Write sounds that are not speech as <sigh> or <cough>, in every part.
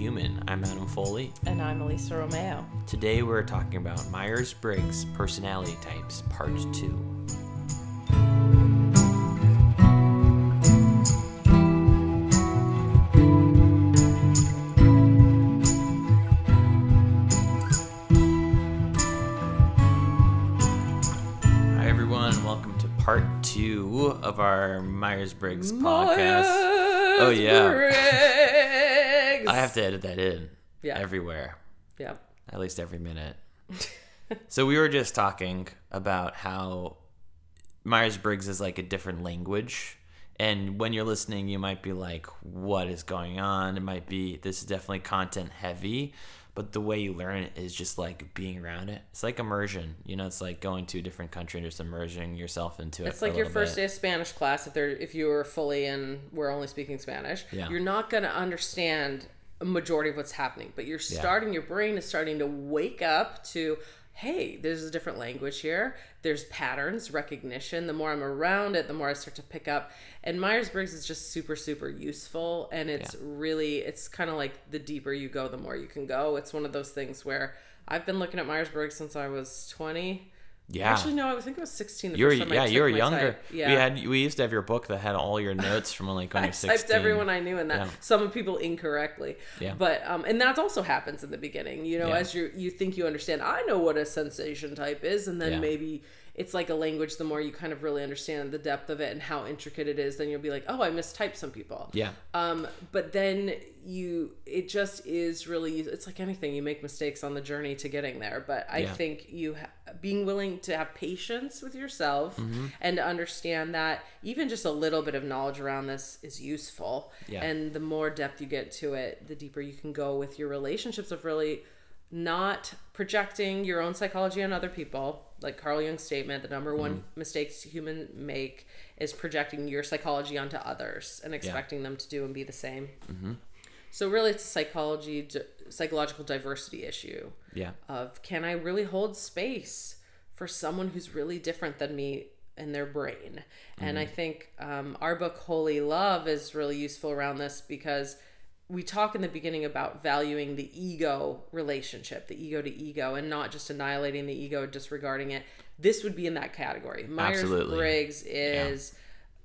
Human. I'm Adam Foley. And I'm Elisa Romeo. Today we're talking about Myers Briggs Personality Types, Part 2. Hi, everyone, welcome to Part 2 of our Myers Briggs podcast. Oh, yeah. Have to edit that in Yeah. everywhere. Yeah. at least every minute. <laughs> so we were just talking about how Myers Briggs is like a different language. And when you're listening, you might be like, what is going on? It might be, this is definitely content heavy, but the way you learn it is just like being around it. It's like immersion. You know, it's like going to a different country and just immersing yourself into it. It's like your first bit. day of Spanish class. If they're if you were fully in, we're only speaking Spanish. Yeah. You're not gonna understand a majority of what's happening, but you're starting. Your brain is starting to wake up to, hey, there's a different language here. There's patterns, recognition. The more I'm around it, the more I start to pick up. And Myers Briggs is just super super useful, and it's really it's kind of like the deeper you go, the more you can go. It's one of those things where I've been looking at Myers Briggs since I was 20. Yeah. Actually, no, I think it was 16. You were, I yeah, you were younger. Yeah. We had we used to have your book that had all your notes from like when you're 16. typed everyone I knew in that. Yeah. Some of people incorrectly. Yeah. But um, and that also happens in the beginning. You know, Yeah. as you you think you understand. I know what a sensation type is, and then maybe it's like a language. The more you kind of really understand the depth of it and how intricate it is, then you'll be like, oh, I mistyped some people. Yeah. Um, but then you, it just is really, it's like anything. You make mistakes on the journey to getting there. But I Yeah. think you ha- being willing to have patience with yourself Mm-hmm. and to understand that even just a little bit of knowledge around this is useful. Yeah. And the more depth you get to it, the deeper you can go with your relationships of really not projecting your own psychology on other people. Like Carl Jung's statement, the number one Mm-hmm. mistakes humans make is projecting your psychology onto others and expecting them to do and be the same. Mm-hmm. So really, it's a psychology, psychological diversity issue Yeah. of can I really hold space for someone who's really different than me in their brain? And I think um, our book Holy Love is really useful around this because we talk in the beginning about valuing the ego relationship, the ego to ego, and not just annihilating the ego, disregarding it. This would be in that category. Myers Briggs is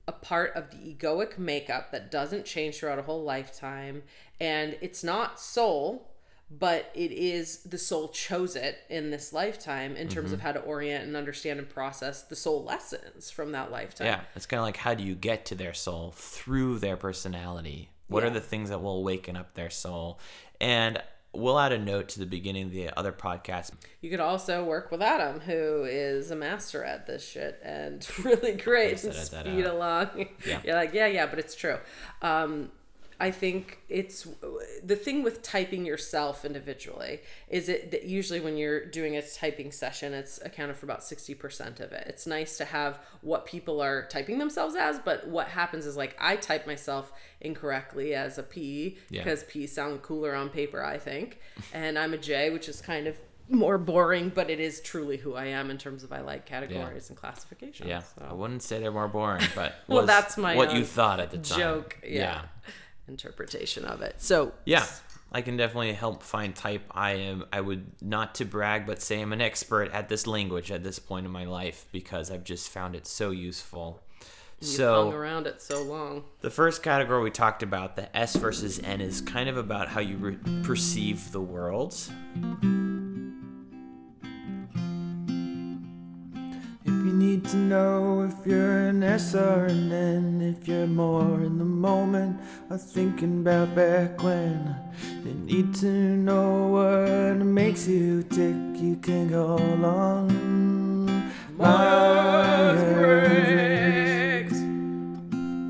a part of the egoic makeup that doesn't change throughout a whole lifetime. And it's not soul, but it is the soul chose it in this lifetime in terms of Mm-hmm. how to orient and understand and process the soul lessons from that lifetime. Yeah, it's kind of like how do you get to their soul through their personality? What are the things that will awaken up their soul? And we'll add a note to the beginning of the other podcast. You could also work with Adam, who is a master at this shit and <laughs> really great and speed along. Yeah. <laughs> You're like, yeah, yeah, but it's true. Um, I think it's the thing with typing yourself individually is it that usually when you're doing a typing session, it's accounted for about 60% of it. It's nice to have what people are typing themselves as, but what happens is like I type myself incorrectly as a P Yeah. because P sound cooler on paper, I think. <laughs> And I'm a J, which is kind of more boring, but it is truly who I am in terms of I like categories and classifications. Yeah, so. I wouldn't say they're more boring, but <laughs> Well, that's my, what you uh, thought at the time. joke, yeah. Interpretation of it. So Yeah, I can definitely help find type. I am. I would not to brag, but say I'm an expert at this language at this point in my life because I've just found it so useful. you've so hung around it so long. The first category we talked about, the S versus N, is kind of about how you re- perceive the world. Need to know if you're an S or an N, if you're more in the moment or thinking about back when, you need to know what makes you tick. You can go along. Myers-Briggs.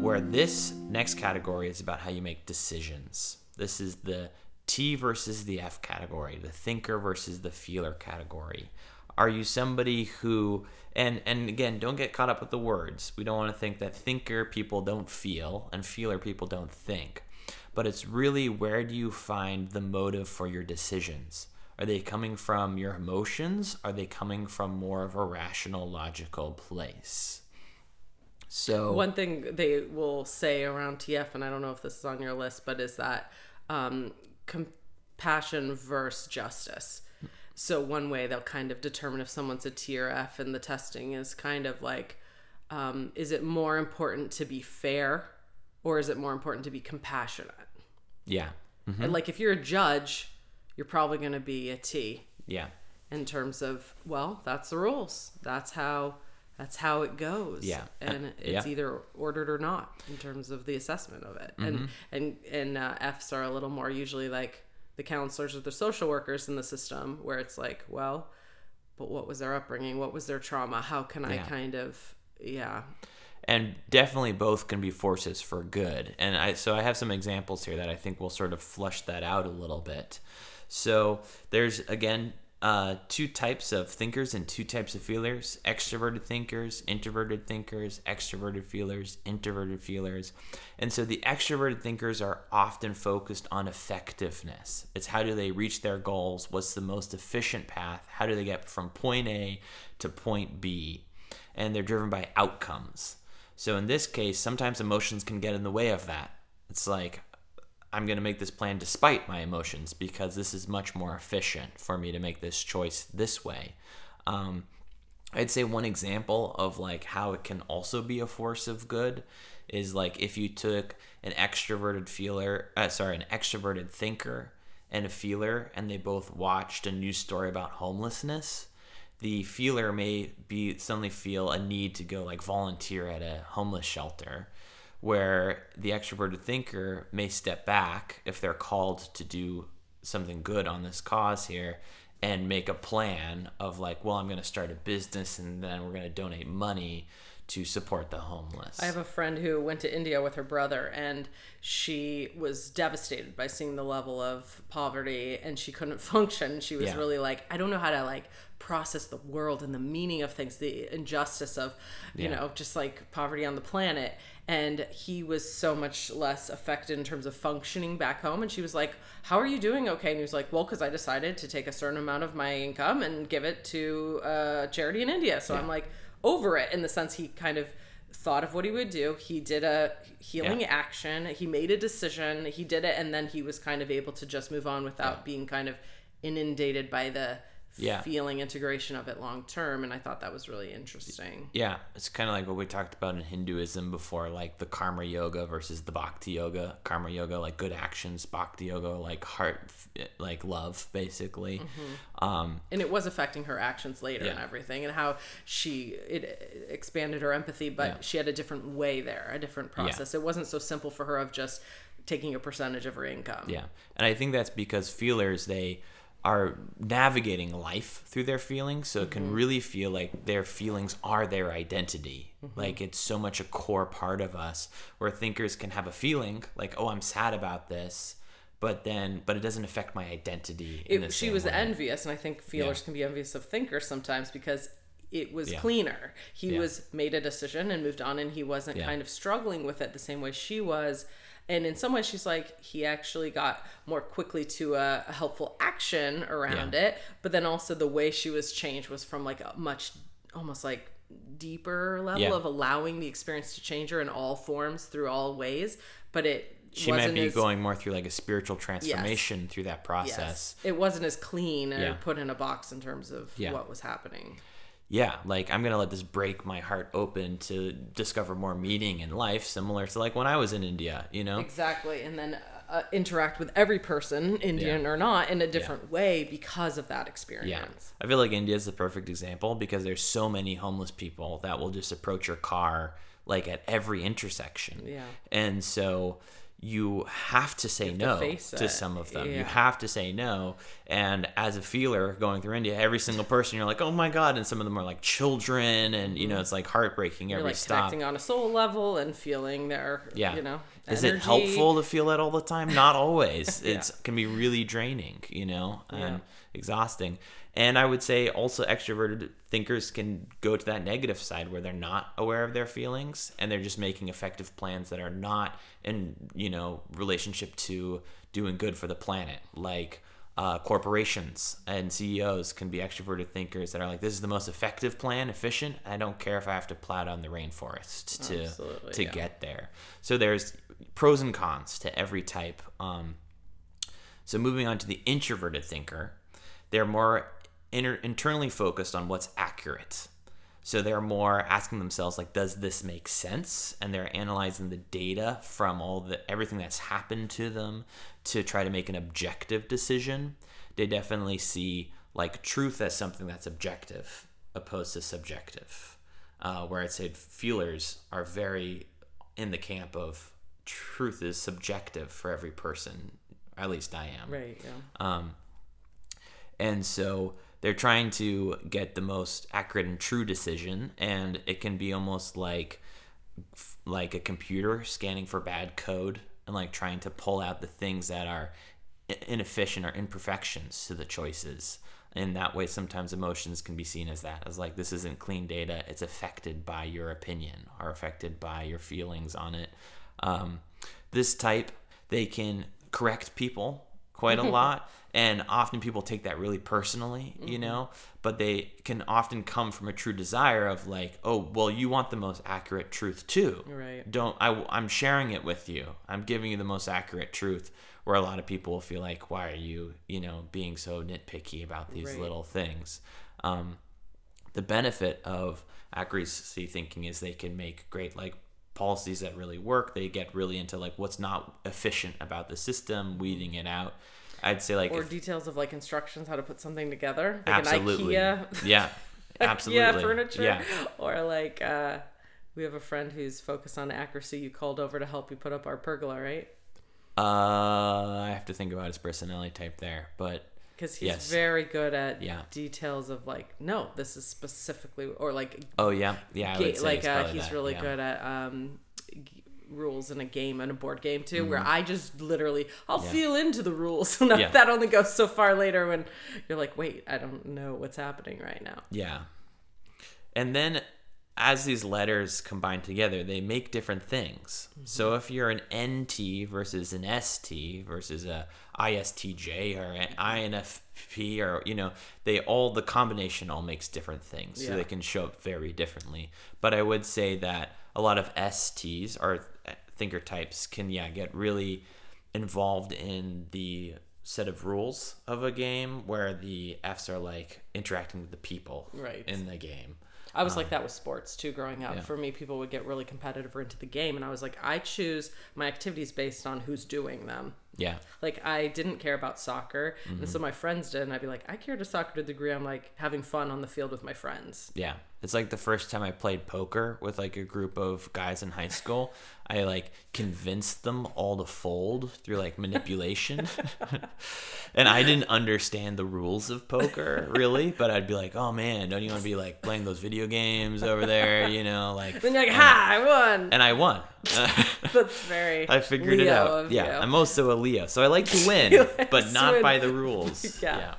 Where this next category is about how you make decisions. This is the T versus the F category, the thinker versus the feeler category. Are you somebody who and and again, don't get caught up with the words. We don't want to think that thinker people don't feel and feeler people don't think. But it's really where do you find the motive for your decisions? Are they coming from your emotions? Are they coming from more of a rational, logical place? So One thing they will say around TF, and I don't know if this is on your list, but is that um, compassion versus justice. So one way they'll kind of determine if someone's a TRF and the testing is kind of like, um, is it more important to be fair, or is it more important to be compassionate? Yeah. Mm-hmm. And like if you're a judge, you're probably going to be a T Yeah. in terms of well, that's the rules. That's how that's how it goes. Yeah. and Uh, it's yeah. either ordered or not in terms of the assessment of it. And and and uh, Fs are a little more usually like the counselors or the social workers in the system, where it's like, well, but what was their upbringing? What was their trauma? How can I Yeah. kind of yeah and definitely both can be forces for good and i so i have some examples here that i think will sort of flush that out a little bit so there's again uh, two types of thinkers and two types of feelers. Extroverted thinkers introverted thinkers extroverted feelers introverted feelers. And so the extroverted thinkers are often focused on effectiveness. It's how do they reach their goals? What's the most efficient path? How do they get from point a to point b? And they're driven by outcomes. So in this case, sometimes emotions can get in the way of that. It's like I'm going to make this plan despite my emotions because this is much more efficient for me to make this choice this way. Um, I'd say one example of like how it can also be a force of good is like if you took an extroverted feeler, uh, sorry, an extroverted thinker and a feeler, and they both watched a news story about homelessness. The feeler may be suddenly feel a need to go like volunteer at a homeless shelter, where the extroverted thinker may step back if they're called to do something good on this cause here and make a plan of like, well, I'm going to start a business and then we're going to donate money to support the homeless. I have a friend who went to India with her brother, and she was devastated by seeing the level of poverty, and she couldn't <laughs> function. She was Yeah. really like, I don't know how to like process the world and the meaning of things, the injustice of, you Yeah. know, just like poverty on the planet. And he was so much less affected in terms of functioning back home. And she was like, How are you doing? Okay. And he was like, Well, because I decided to take a certain amount of my income and give it to uh, charity in India. So I'm like, over it in the sense he kind of thought of what he would do. He did a healing Yeah. action. He made a decision. He did it, and then he was kind of able to just move on without being kind of inundated by the Yeah. feeling integration of it long term. And I thought that was really interesting. Yeah, it's kind of like what we talked about in Hinduism before, like the karma yoga versus the bhakti yoga. Karma yoga, like good actions, bhakti yoga, like heart, like love, basically. Um, and it was affecting her actions later and everything and how she it expanded her empathy but Yeah. she had a different way there a different process it wasn't so simple for her of just taking a percentage of her income yeah, and I think that's because feelers they are navigating life through their feelings, so it can mm-hmm. really feel like their feelings are their identity. Mm-hmm. Like it's so much a core part of us. Where thinkers can have a feeling like, "Oh, I'm sad about this." But then, but it doesn't affect my identity. it, she was way. envious and i think feelers Yeah. can be envious of thinkers sometimes because it was Yeah. cleaner he Yeah. was made a decision and moved on and he wasn't kind of struggling with it the same way she was and in some ways she's like he actually got more quickly to a, a helpful action around Yeah. it but then also the way she was changed was from like a much almost like deeper level Yeah. of allowing the experience to change her in all forms through all ways but it she might be as, going more through like a spiritual transformation through that process. Yes. It wasn't as clean or Yeah. put in a box in terms of Yeah. what was happening. Yeah, like I'm gonna let this break my heart open to discover more meaning in life, similar to like when I was in India. You know, Exactly. And then uh, interact with every person, Indian or not, in a different way because of that experience. Yeah. experience. I feel like India is the perfect example because there's so many homeless people that will just approach your car like at every intersection. Yeah. And so you have to say no face to some of them. You have to say no. And as a feeler going through India, every single person you're like, oh my God. And some of them are like children. And, you know, it's like heartbreaking Mm-hmm. You're every like stop. connecting on a soul level and feeling their, Yeah. you know, Is it helpful to feel that all the time? Not always. <laughs> It's can be really draining, you know, and Yeah. Exhausting. And I would say also extroverted thinkers can go to that negative side where they're not aware of their feelings and they're just making effective plans that are not in, you know, relationship to doing good for the planet. Like uh, corporations and CEOs can be extroverted thinkers that are like, this is the most effective plan, efficient. I don't care if I have to plow down the rainforest to Absolutely, to yeah. get there. So there's pros and cons to every type. Um, So moving on to the introverted thinker, they're more inter- internally focused on what's accurate. So they're more asking themselves like, does this make sense? And they're analyzing the data from all the everything that's happened to them to try to make an objective decision. They definitely see like truth as something that's objective opposed to subjective. Uh, where I'd say feelers are very in the camp of truth is subjective for every person. At least I am. Right. Yeah. Um, and so they're trying to get the most accurate and true decision, and it can be almost like like a computer scanning for bad code and like trying to pull out the things that are inefficient or imperfections to the choices. And that way, sometimes emotions can be seen as that, as like this isn't clean data. It's affected by your opinion or affected by your feelings on it. Um, this type, they can correct people quite a <laughs> lot and often people take that really personally you know? But they can often come from a true desire of like oh well you want the most accurate truth too. Right. don't I, i'm sharing it with you. I'm giving you the most accurate truth. Where a lot of people will feel like why are you you know being so nitpicky about these Right. little things? Um, the benefit of accuracy thinking is they can make great like policies that really work they get really into like what's not efficient about the system weeding it out i'd say like Or if- details of like instructions how to put something together. Like absolutely An IKEA. yeah <laughs> <laughs> absolutely Yeah, furniture. yeah Or like uh, we have a friend who's focused on accuracy. You called over to help you put up our pergola, right? uh i have to think about his personality type there but Because he's Yes. very good at Yeah. details of like, no, this is specifically, or like, oh yeah yeah ga- like uh, he's that, really yeah. good at um, g- rules in a game and a board game too. Where I just literally, I'll Mm-hmm. Yeah. feel into the rules, <laughs> and that only goes so far later when you're like, wait, I don't know what's happening right now. Yeah. And then as these letters combine together, they make different things. So mm-hmm. if you're an NT versus an ST versus a ISTJ or an mm-hmm. INFP or you know, they all the combination all makes different things. So they can show up very differently. But I would say that a lot of STs or uh, thinker types can yeah, get really involved in the set of rules of a game where the Fs are like interacting with the people Right. in the game. I was like that with sports too growing up. Um, yeah. For me, people would get really competitive or into the game, and I was like, I choose my activities based on who's doing them. Yeah. Like I didn't care about soccer, Mm-hmm. and so my friends did, and I'd be like, I care to soccer to the degree I'm like having fun on the field with my friends. Yeah. It's like the first time I played poker with like a group of guys in high school. I like convinced them all to fold through like manipulation. <laughs> <laughs> and I didn't understand the rules of poker really, <laughs> but I'd be like, "Oh man, don't you want to be like playing those video games over there, you know, like Then you're like, Ha! I won. and I won. <laughs> That's very. <laughs> I figured it out. Yeah, you. I'm also a Leo, so I like to win, like but not by the rules. Yeah. yeah.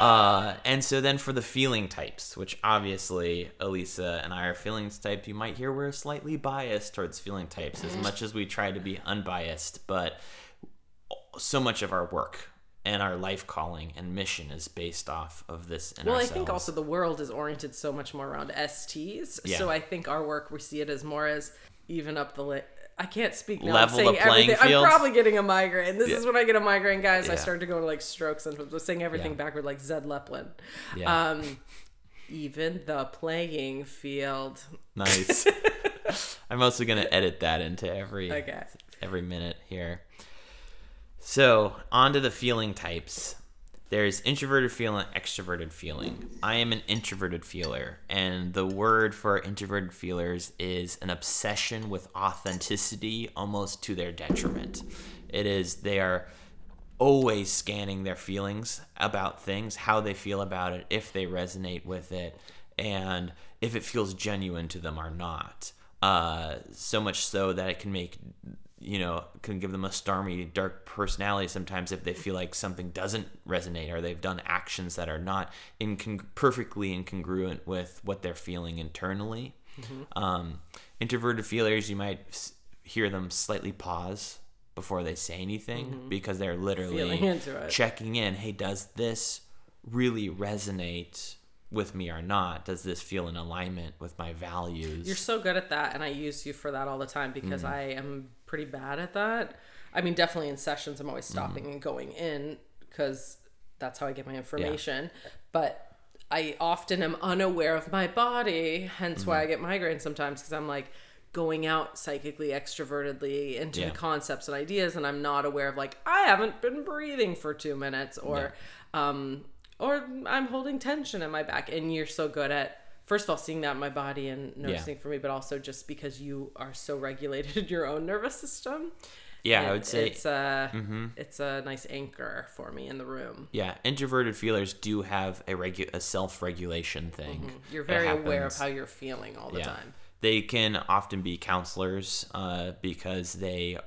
Uh, and so then for the feeling types, which obviously Elisa and I are feelings type, you might hear we're slightly biased towards feeling types as much as we try to be unbiased, but so much of our work and our life calling and mission is based off of this Well, ourselves. I think also the world is oriented so much more around STs. Yeah. So I think our work we see it as more as even up the I can't speak now. Level I'm the saying playing everything. field. I'm probably getting a migraine. This Yeah. is when I get a migraine, guys. I Yeah. start to go to like strokes and I'm saying everything Yeah. backward like Zed Leppelin. Yeah. Um, even the playing field. Nice. <laughs> I'm also gonna edit that into every Okay. every minute here. So on to the feeling types. There's introverted feeling, extroverted feeling. I am an introverted feeler, and the word for introverted feelers is an obsession with authenticity, almost to their detriment. It is they are always scanning their feelings about things, how they feel about it, if they resonate with it, and if it feels genuine to them or not. Uh, so much so that it can make, you know, can give them a stormy, dark personality sometimes if they feel like something doesn't resonate or they've done actions that are not incon- perfectly incongruent with what they're feeling internally. Um, introverted feelers, you might s- hear them slightly pause before they say anything because they're literally Feeling into it. checking in. Hey, does this really resonate with me or not? Does this feel in alignment with my values? You're so good at that, and I use you for that all the time because Mm-hmm. I am pretty bad at that. I mean, definitely in sessions, I'm always stopping Mm-hmm. and going in because that's how I get my information. But I often am unaware of my body, hence why I Mm-hmm. get migraines sometimes because I'm like going out psychically, extrovertedly into Yeah. concepts and ideas, and I'm not aware of like I haven't been breathing for two minutes or. Um, or I'm holding tension in my back, and you're so good at first of all seeing that in my body and noticing for me, but also just because you are so regulated in your own nervous system. yeah, I would say Mm-hmm. it's a it's a nice anchor for me in the room. Yeah, introverted feelers do have a regu- a self regulation thing. Mm-hmm. You're very aware of how you're feeling all the yeah. time. They can often be counselors uh, because they,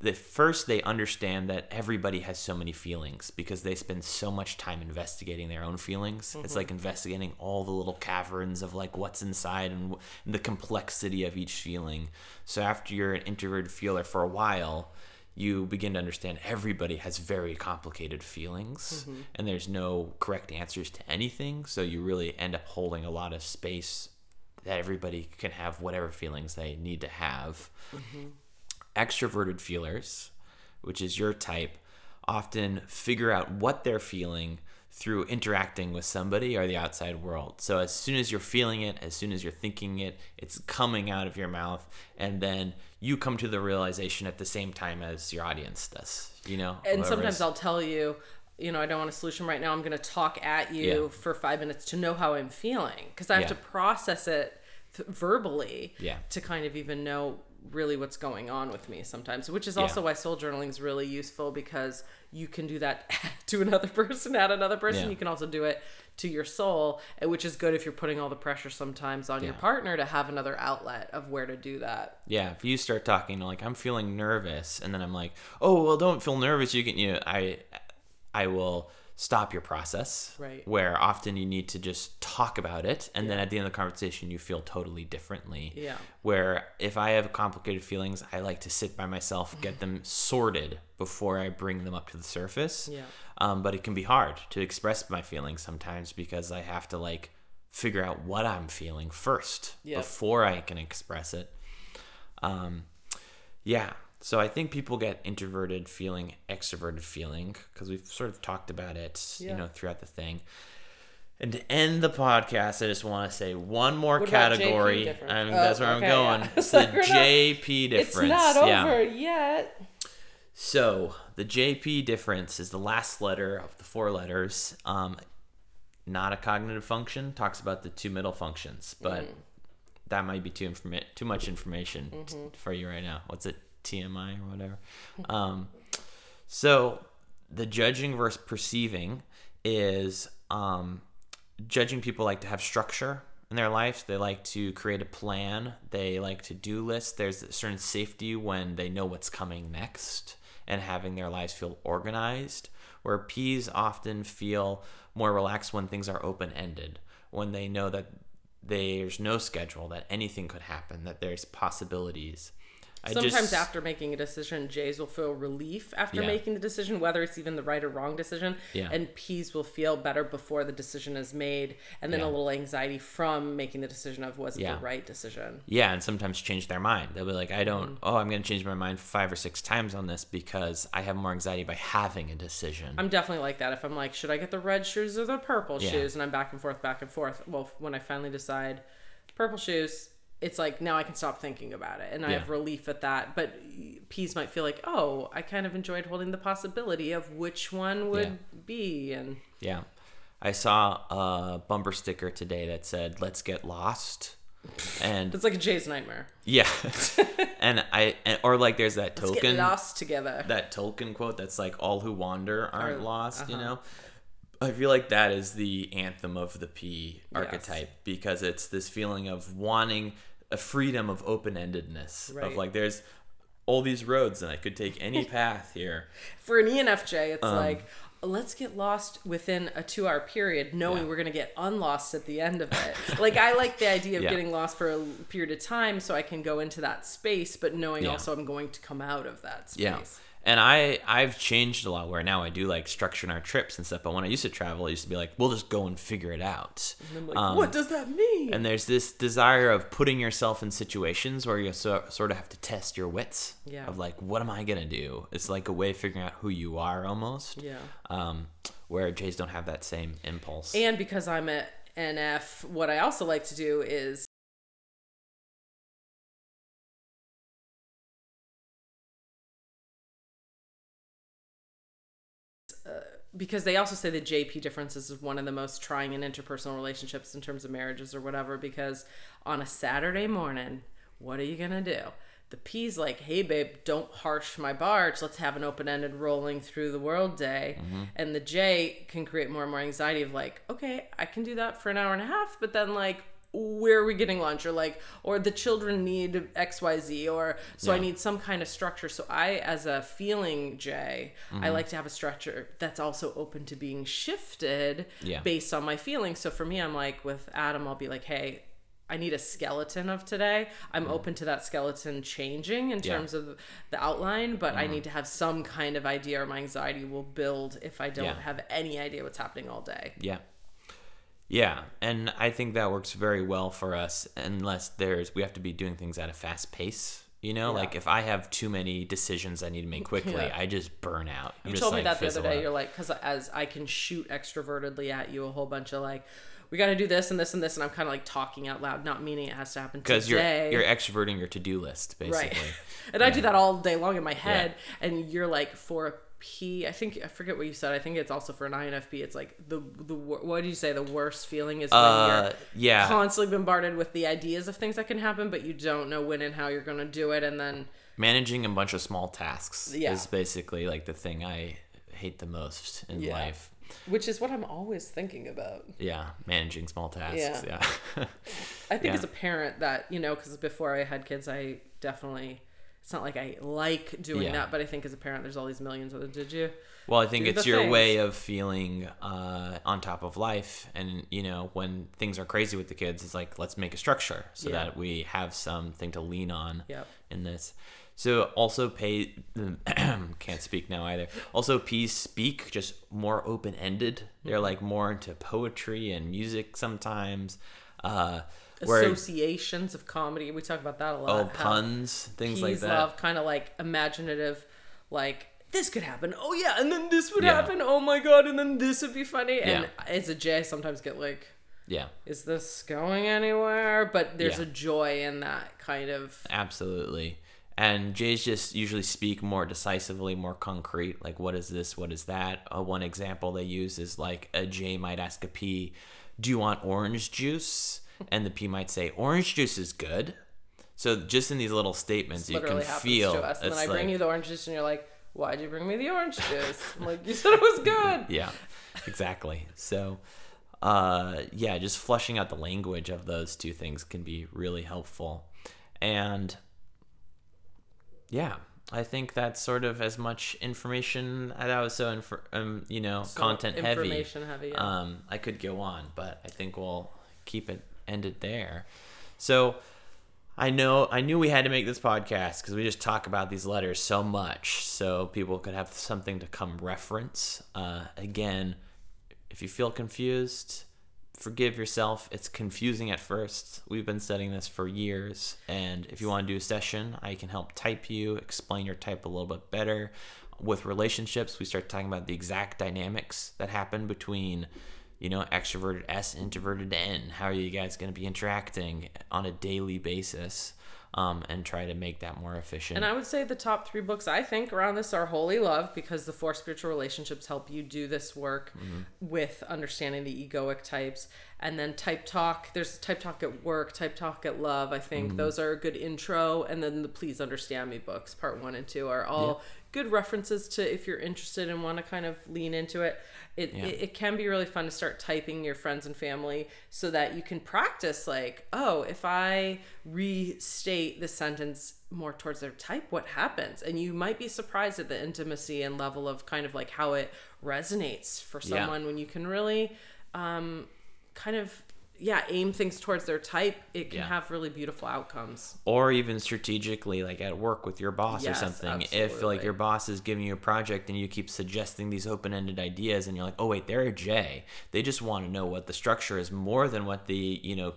the first they understand that everybody has so many feelings because they spend so much time investigating their own feelings. It's Mm-hmm. like investigating all the little caverns of like what's inside and, w- and the complexity of each feeling. So after you're an introverted feeler for a while, you begin to understand everybody has very complicated feelings Mm-hmm. and there's no correct answers to anything. So you really end up holding a lot of space that everybody can have whatever feelings they need to have. Extroverted feelers, which is your type, often figure out what they're feeling through interacting with somebody or the outside world. So as soon as you're feeling it, as soon as you're thinking it, it's coming out of your mouth and then you come to the realization at the same time as your audience does, you know? And sometimes is- I'll tell you, you know, I don't want a solution right now. I'm going to talk at you Yeah. for five minutes to know how I'm feeling because I have Yeah. to process it th- verbally Yeah. to kind of even know really what's going on with me sometimes, which is Yeah. also why soul journaling is really useful because you can do that <laughs> to another person, at another person. Yeah. You can also do it to your soul, eh, which is good if you're putting all the pressure sometimes on your partner to have another outlet of where to do that. Yeah, if you start talking like I'm feeling nervous, and then I'm like, oh well, don't feel nervous. You can you I I will stop your process. Right. Where often you need to just talk about it, and then at the end of the conversation, you feel totally differently. Yeah. Where if I have complicated feelings, I like to sit by myself, get them sorted before I bring them up to the surface. Yeah. Um, but it can be hard to express my feelings sometimes because I have to like figure out what I'm feeling first Yep. before I can express it. Um, yeah. So I think people get introverted feeling, extroverted feeling, because we've sort of talked about it, you know, throughout the thing. And to end the podcast, I just want to say one more What category. I mean, Oh, that's where okay, I'm going. yeah. <laughs> It's the not- JP difference. It's not yeah. over yet. So the JP difference is the last letter of the four letters. Um, not a cognitive function. Talks about the two middle functions, but Mm. that might be too informa- too much information Mm-hmm. for you right now. What's it? TMI or whatever. Um, so the judging versus perceiving is um, judging people like to have structure in their life. They like to create a plan. They like to do lists. There's a certain safety when they know what's coming next and having their lives feel organized. Where P's often feel more relaxed when things are open ended, when they know that there's no schedule, that anything could happen, that there's possibilities. I Sometimes just- after making a decision, J's will feel relief after Yeah. making the decision, whether it's even the right or wrong decision. Yeah. And P's will feel better before the decision is made, and then Yeah. a little anxiety from making the decision of was it the right decision. Yeah, and sometimes change their mind. They'll be like, I don't, Mm-hmm. oh, I'm going to change my mind five or six times on this because I have more anxiety by having a decision. I'm definitely like that. If I'm like, should I get the red shoes or the purple Yeah. shoes? And I'm back and forth, back and forth. Well, when I finally decide purple shoes, it's like now I can stop thinking about it and I Yeah. have relief at that. But P's might feel like, oh, I kind of enjoyed holding the possibility of which one would Yeah. be. And yeah. I saw a bumper sticker today that said, let's get lost. And it's like a Jay's nightmare. yeah. <laughs> and I, and, or like there's that Let's token, get lost together. that Tolkien quote that's like, all who wander aren't Are- lost, you uh-huh. know? I feel like that is the anthem of the P archetype because it's this feeling of wanting a freedom of open endedness. Of like, there's all these roads and I could take any <laughs> path here. For an ENFJ, it's Um, like let's get lost within a two hour period knowing Yeah. we're going to get unlost at the end of it like i like the idea of <laughs> Yeah. getting lost for a period of time so i can go into that space but knowing Yeah. also i'm going to come out of that space. And I I've changed a lot where now I do like structuring our trips and stuff. But when I used to travel, I used to be like, we'll just go and figure it out. And I'm like, Um, what does that mean And there's this desire of putting yourself in situations where you so, sort of have to test your wits. Yeah. Of like, what am I gonna do? It's like a way of figuring out who you are almost. yeah Um, where Jays don't have that same impulse. and because i'm at nf what i also like to do is because they also say the JP differences is one of the most trying in interpersonal relationships in terms of marriages or whatever. Because on a Saturday morning, what are you gonna do? The P's like, hey babe, don't harsh my barge. Let's have an open-ended rolling through the world day. Mm-hmm. And the J can create more and more anxiety of like, okay, I can do that for an hour and a half, but then like where are we getting lunch or like or the children need xyz or so i need some kind of structure so i as a feeling j Mm-hmm. I like to have a structure that's also open to being shifted Yeah. based on my feelings so for me i'm like with adam i'll be like hey I need a skeleton of today. I'm open to that skeleton changing in Mm-hmm. Yeah. Mm-hmm. terms of the outline, but I need to have some kind of idea or my anxiety will build if I don't Yeah. have any idea what's happening all day. Yeah. Yeah, and I think that works very well for us unless there's we have to be doing things at a fast pace. You know, Yeah. like if I have too many decisions I need to make quickly, Yeah. I just burn out. I'm You just told me like that the other day. out. You're like, because as I can shoot extrovertedly at you a whole bunch of like, we got to do this and this and this, and I'm kind of like talking out loud, not meaning it has to happen because you're you're extroverting your to-do list basically. right. <laughs> and I do that all day long in my head, and you're like for a P. I think I forget what you said. I think it's also for an INFP. It's like the the what do you say? The worst feeling is when Uh, you're yeah. constantly bombarded with the ideas of things that can happen, but you don't know when and how you're going to do it, and then Managing a bunch of small tasks Yeah. is basically like the thing I hate the most in Yeah. life. which is what I'm always thinking about. Yeah, managing small tasks. Yeah. Yeah. <laughs> I think as a parent that you know, because before I had kids, I definitely. It's not like I like doing Yeah. that, but I think as a parent, there's all these millions of them. Did you? Well, I think it's your things. way of feeling uh, on top of life, and you know when things are crazy with the kids, it's like let's make a structure so Yeah. that we have something to lean on Yep. in this. So also pay <clears throat> can't speak now either. Also, P's speak just more open ended. Mm-hmm. They're like more into poetry and music sometimes. Uh, Associations of comedy. We talk about that a lot. oh puns things like that. love kind of like imaginative, like this could happen. Oh yeah, and then this would Yeah. happen. Oh my god, and then this would be funny. And Yeah. as a J, I sometimes get like, Yeah, is this going anywhere? But there's Yeah. a joy in that kind of. Absolutely. And J's just usually speak more decisively, more concrete. Like, what is this? What is that? Uh, one example they use is like a J might ask a P, Do you want orange juice? And the P might say, Orange juice is good. So, just in these little statements, you can feel. to us. And then I bring like- you the orange juice, and you're like, "Why'd you bring me the orange juice?" I'm like, "You said it was good." <laughs> yeah, exactly. So, uh, yeah, just flushing out the language of those two things can be really helpful. And yeah, I think that's sort of as much information. That I was so, infor- um, you know, So content heavy. information heavy, yeah. Um, I could go on, but I think we'll keep it ended there. So. I know I knew we had to make this podcast because we just talk about these letters so much, so people could have something to come reference. Uh, again, if you feel confused, forgive yourself. It's confusing at first. We've been studying this for years, and if you want to do a session, I can help type you, explain your type a little bit better. With relationships, we start talking about the exact dynamics that happen between you know, extroverted S, introverted N. How are you guys going to be interacting on a daily basis um, and try to make that more efficient? And I would say the top three books I think around this are Holy Love because the four spiritual relationships help you do this work Mm-hmm. with understanding the egoic types. And then Type Talk, there's Type Talk at Work, Type Talk at Love. I Mm-hmm. think those are a good intro. And then the Please Understand Me books, part one and two, are all good references to if you're interested and want to kind of lean into it. It, Yeah. it. it can be really fun to start typing your friends and family so that you can practice, like, oh, if I restate the sentence more towards their type, what happens? And you might be surprised at the intimacy and level of kind of like how it resonates for Yeah. someone when you can really um, kind of yeah aim things towards their type. It can Yeah. have really beautiful outcomes. or even strategically like at work with your boss Yes, or something if like your boss is giving you a project and you keep suggesting these open-ended ideas and you're like oh wait they're a j they just want to know what the structure is more than what the you know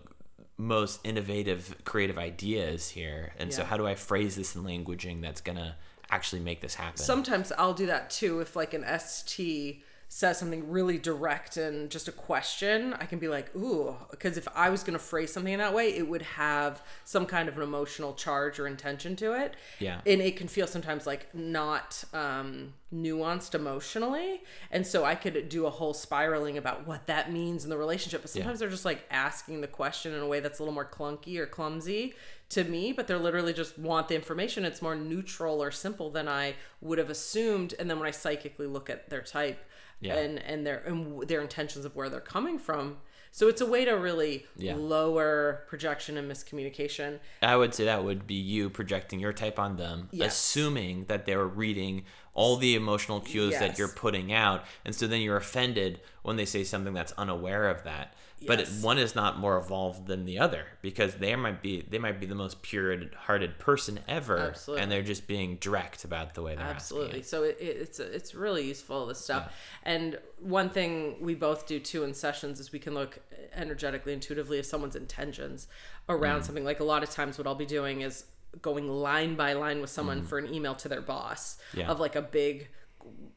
most innovative creative idea is here and so how do i phrase this in languaging that's gonna actually make this happen Sometimes I'll do that too. If like an ST says something really direct and just a question, I can be like, ooh, because if I was going to phrase something in that way, it would have some kind of an emotional charge or intention to it. Yeah. And it can feel sometimes like not um, nuanced emotionally. And so I could do a whole spiraling about what that means in the relationship. But sometimes they're just like asking the question in a way that's a little more clunky or clumsy to me, but they're literally just want the information. It's more neutral or simple than I would have assumed. And then when I psychically look at their type Yeah. and and their and their intentions of where they're coming from, so it's a way to really Yeah. lower projection and miscommunication. I would say that would be you projecting your type on them, Yes. assuming that they were reading all the emotional cues that you're putting out, and so then you're offended when they say something that's unaware of that. But it, Yes. one is not more evolved than the other because they might be they might be the most pure-hearted person ever, Absolutely. and they're just being direct about the way they're Absolutely. asking. So it, it, it's it's really useful this stuff. And one thing we both do too in sessions is we can look energetically, intuitively of someone's intentions around mm. something. Like a lot of times, what I'll be doing is going line by line with someone mm. for an email to their boss Yeah. of like a big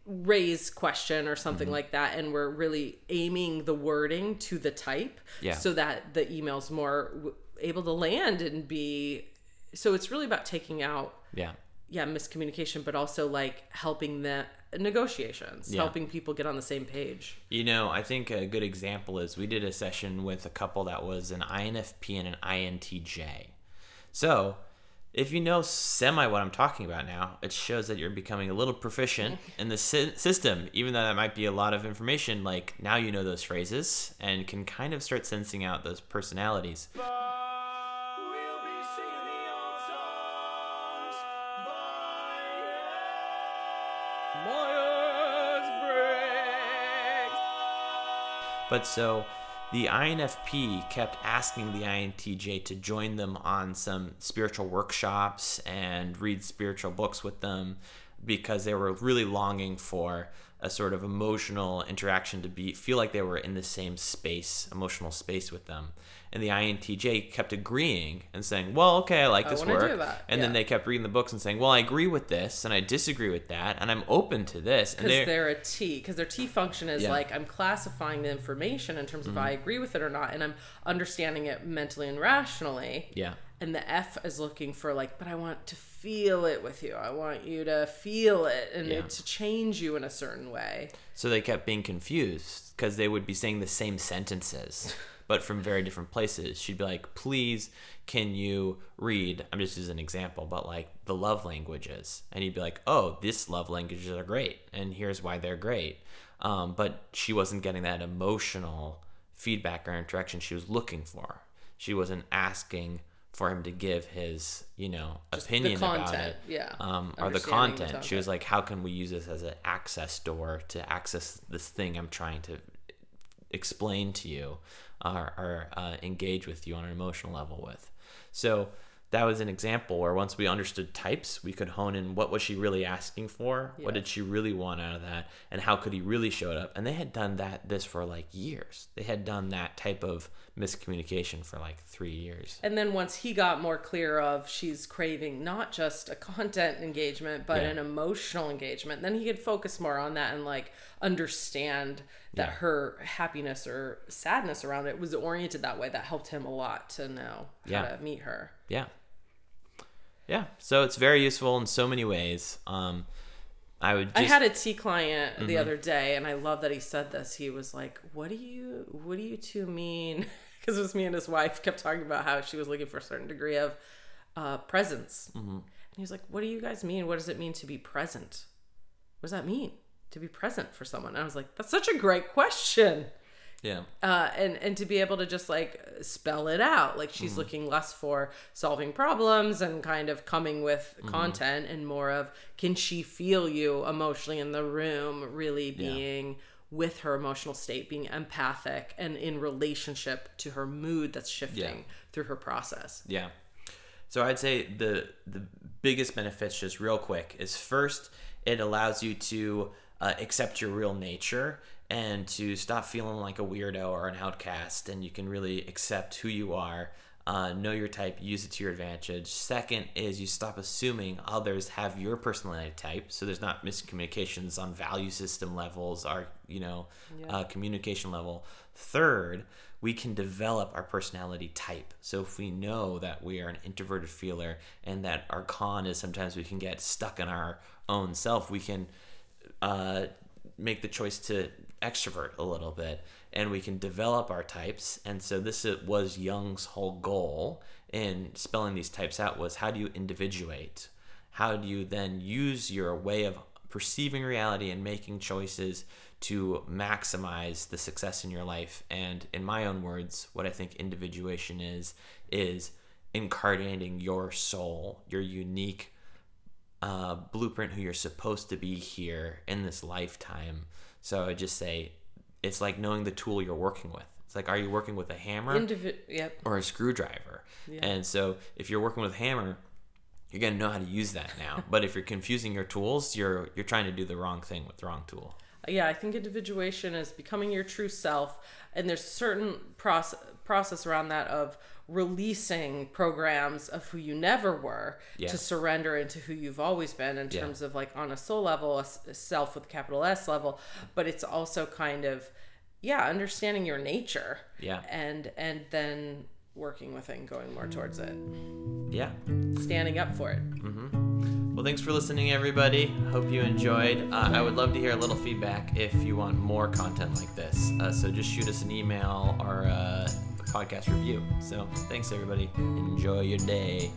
raise question or something Mm-hmm. like that and we're really aiming the wording to the type Yeah. so that the email's more w- able to land and be so it's really about taking out Yeah. yeah miscommunication but also like helping the negotiations Yeah. helping people get on the same page You know, I think a good example is we did a session with a couple that was an INFP and an INTJ. So, if you know semi what I'm talking about now, it shows that you're becoming a little proficient <laughs> in the sy- system, even though that might be a lot of information. Like, now you know those phrases and can kind of start sensing out those personalities. We'll be singing the old songs But so the INFP kept asking the INTJ to join them on some spiritual workshops and read spiritual books with them because they were really longing for a sort of emotional interaction to be feel like they were in the same space, emotional space with them. And the INTJ kept agreeing and saying, "Well, okay, I like I this work." And then they kept reading the books and saying, "Well, I agree with this and I disagree with that and I'm open to this." Because they're, they're, a T. Because their T function is Yeah. Mm-hmm. like I'm classifying the information in terms of if I agree with it or not, and I'm understanding it mentally and rationally. yeah. And the F is looking for like, but I want to feel it with you. I want you to feel it and Yeah. it to change you in a certain way. So they kept being confused because they would be saying the same sentences, <laughs> but from very different places. She'd be like, please, can you read? I'm just using an example, but like the love languages. And he'd be like, oh, this love languages are great. And here's why they're great. Um, but she wasn't getting that emotional feedback or interaction she was looking for. She wasn't asking for him to give his, you know, opinion about content, it. yeah. Um, or the Understanding the content. She was like, how can we use this as an access door to access this thing I'm trying to explain to you or, or uh, engage with you on an emotional level with. So that was an example where once we understood types, we could hone in what was she really asking for, what did she really want out of that, and how could he really show it up. And they had done that this for like years. They had done that type of miscommunication for like three years. And then once he got more clear of she's craving not just a content engagement, but Yeah. an emotional engagement, then he could focus more on that and like understand that Yeah. her happiness or sadness around it was oriented that way. That helped him a lot to know how Yeah. to meet her. Yeah. Yeah. So it's very useful in so many ways. Um, I would just I had a T client Mm-hmm. the other day, and I love that he said this. He was like, "What do you, what do you two mean?" <laughs> Because it was me and his wife kept talking about how she was looking for a certain degree of uh, presence, Mm-hmm. and he was like, "What do you guys mean? What does it mean to be present? What does that mean to be present for someone?" And I was like, "That's such a great question." Yeah. uh, and and to be able to just like spell it out like she's looking less for solving problems and kind of coming with content and more of can she feel you emotionally in the room really being with her emotional state being empathic and in relationship to her mood that's shifting through her process Yeah. So I'd say the the biggest benefits, just real quick, is first it allows you to uh, accept your real nature and to stop feeling like a weirdo or an outcast, and you can really accept who you are. Uh, know your type, use it to your advantage. Second is you stop assuming others have your personality type, so there's not miscommunications on value system levels or you know uh, communication level. Third, we can develop our personality type. So if we know that we are an introverted feeler and that our con is sometimes we can get stuck in our own self, we can uh, make the choice to extrovert a little bit and we can develop our types. And so this was Jung's whole goal in spelling these types out was how do you individuate? How do you then use your way of perceiving reality and making choices to maximize the success in your life? And in my own words, what I think individuation is is incarnating your soul, your unique uh, blueprint who you're supposed to be here in this lifetime. So I just say it's like knowing the tool you're working with. It's like, are you working with a hammer Indivi- yep or a screwdriver? And so if you're working with a hammer, you're gonna know how to use that now. <laughs> but if you're confusing your tools, you're you're trying to do the wrong thing with the wrong tool. Yeah, I think individuation is becoming your true self, and there's a certain process process around that of releasing programs of who you never were Yeah. to surrender into who you've always been in Yeah. terms of like on a soul level, a self with a capital S level, but it's also kind of yeah, understanding your nature. Yeah. And and then working with it and going more towards it. Yeah. Standing up for it. Mm-hmm. Well, thanks for listening, everybody. Hope you enjoyed. Uh, I would love to hear a little feedback if you want more content like this. Uh, so just shoot us an email or uh, a podcast review. So thanks, everybody. Enjoy your day.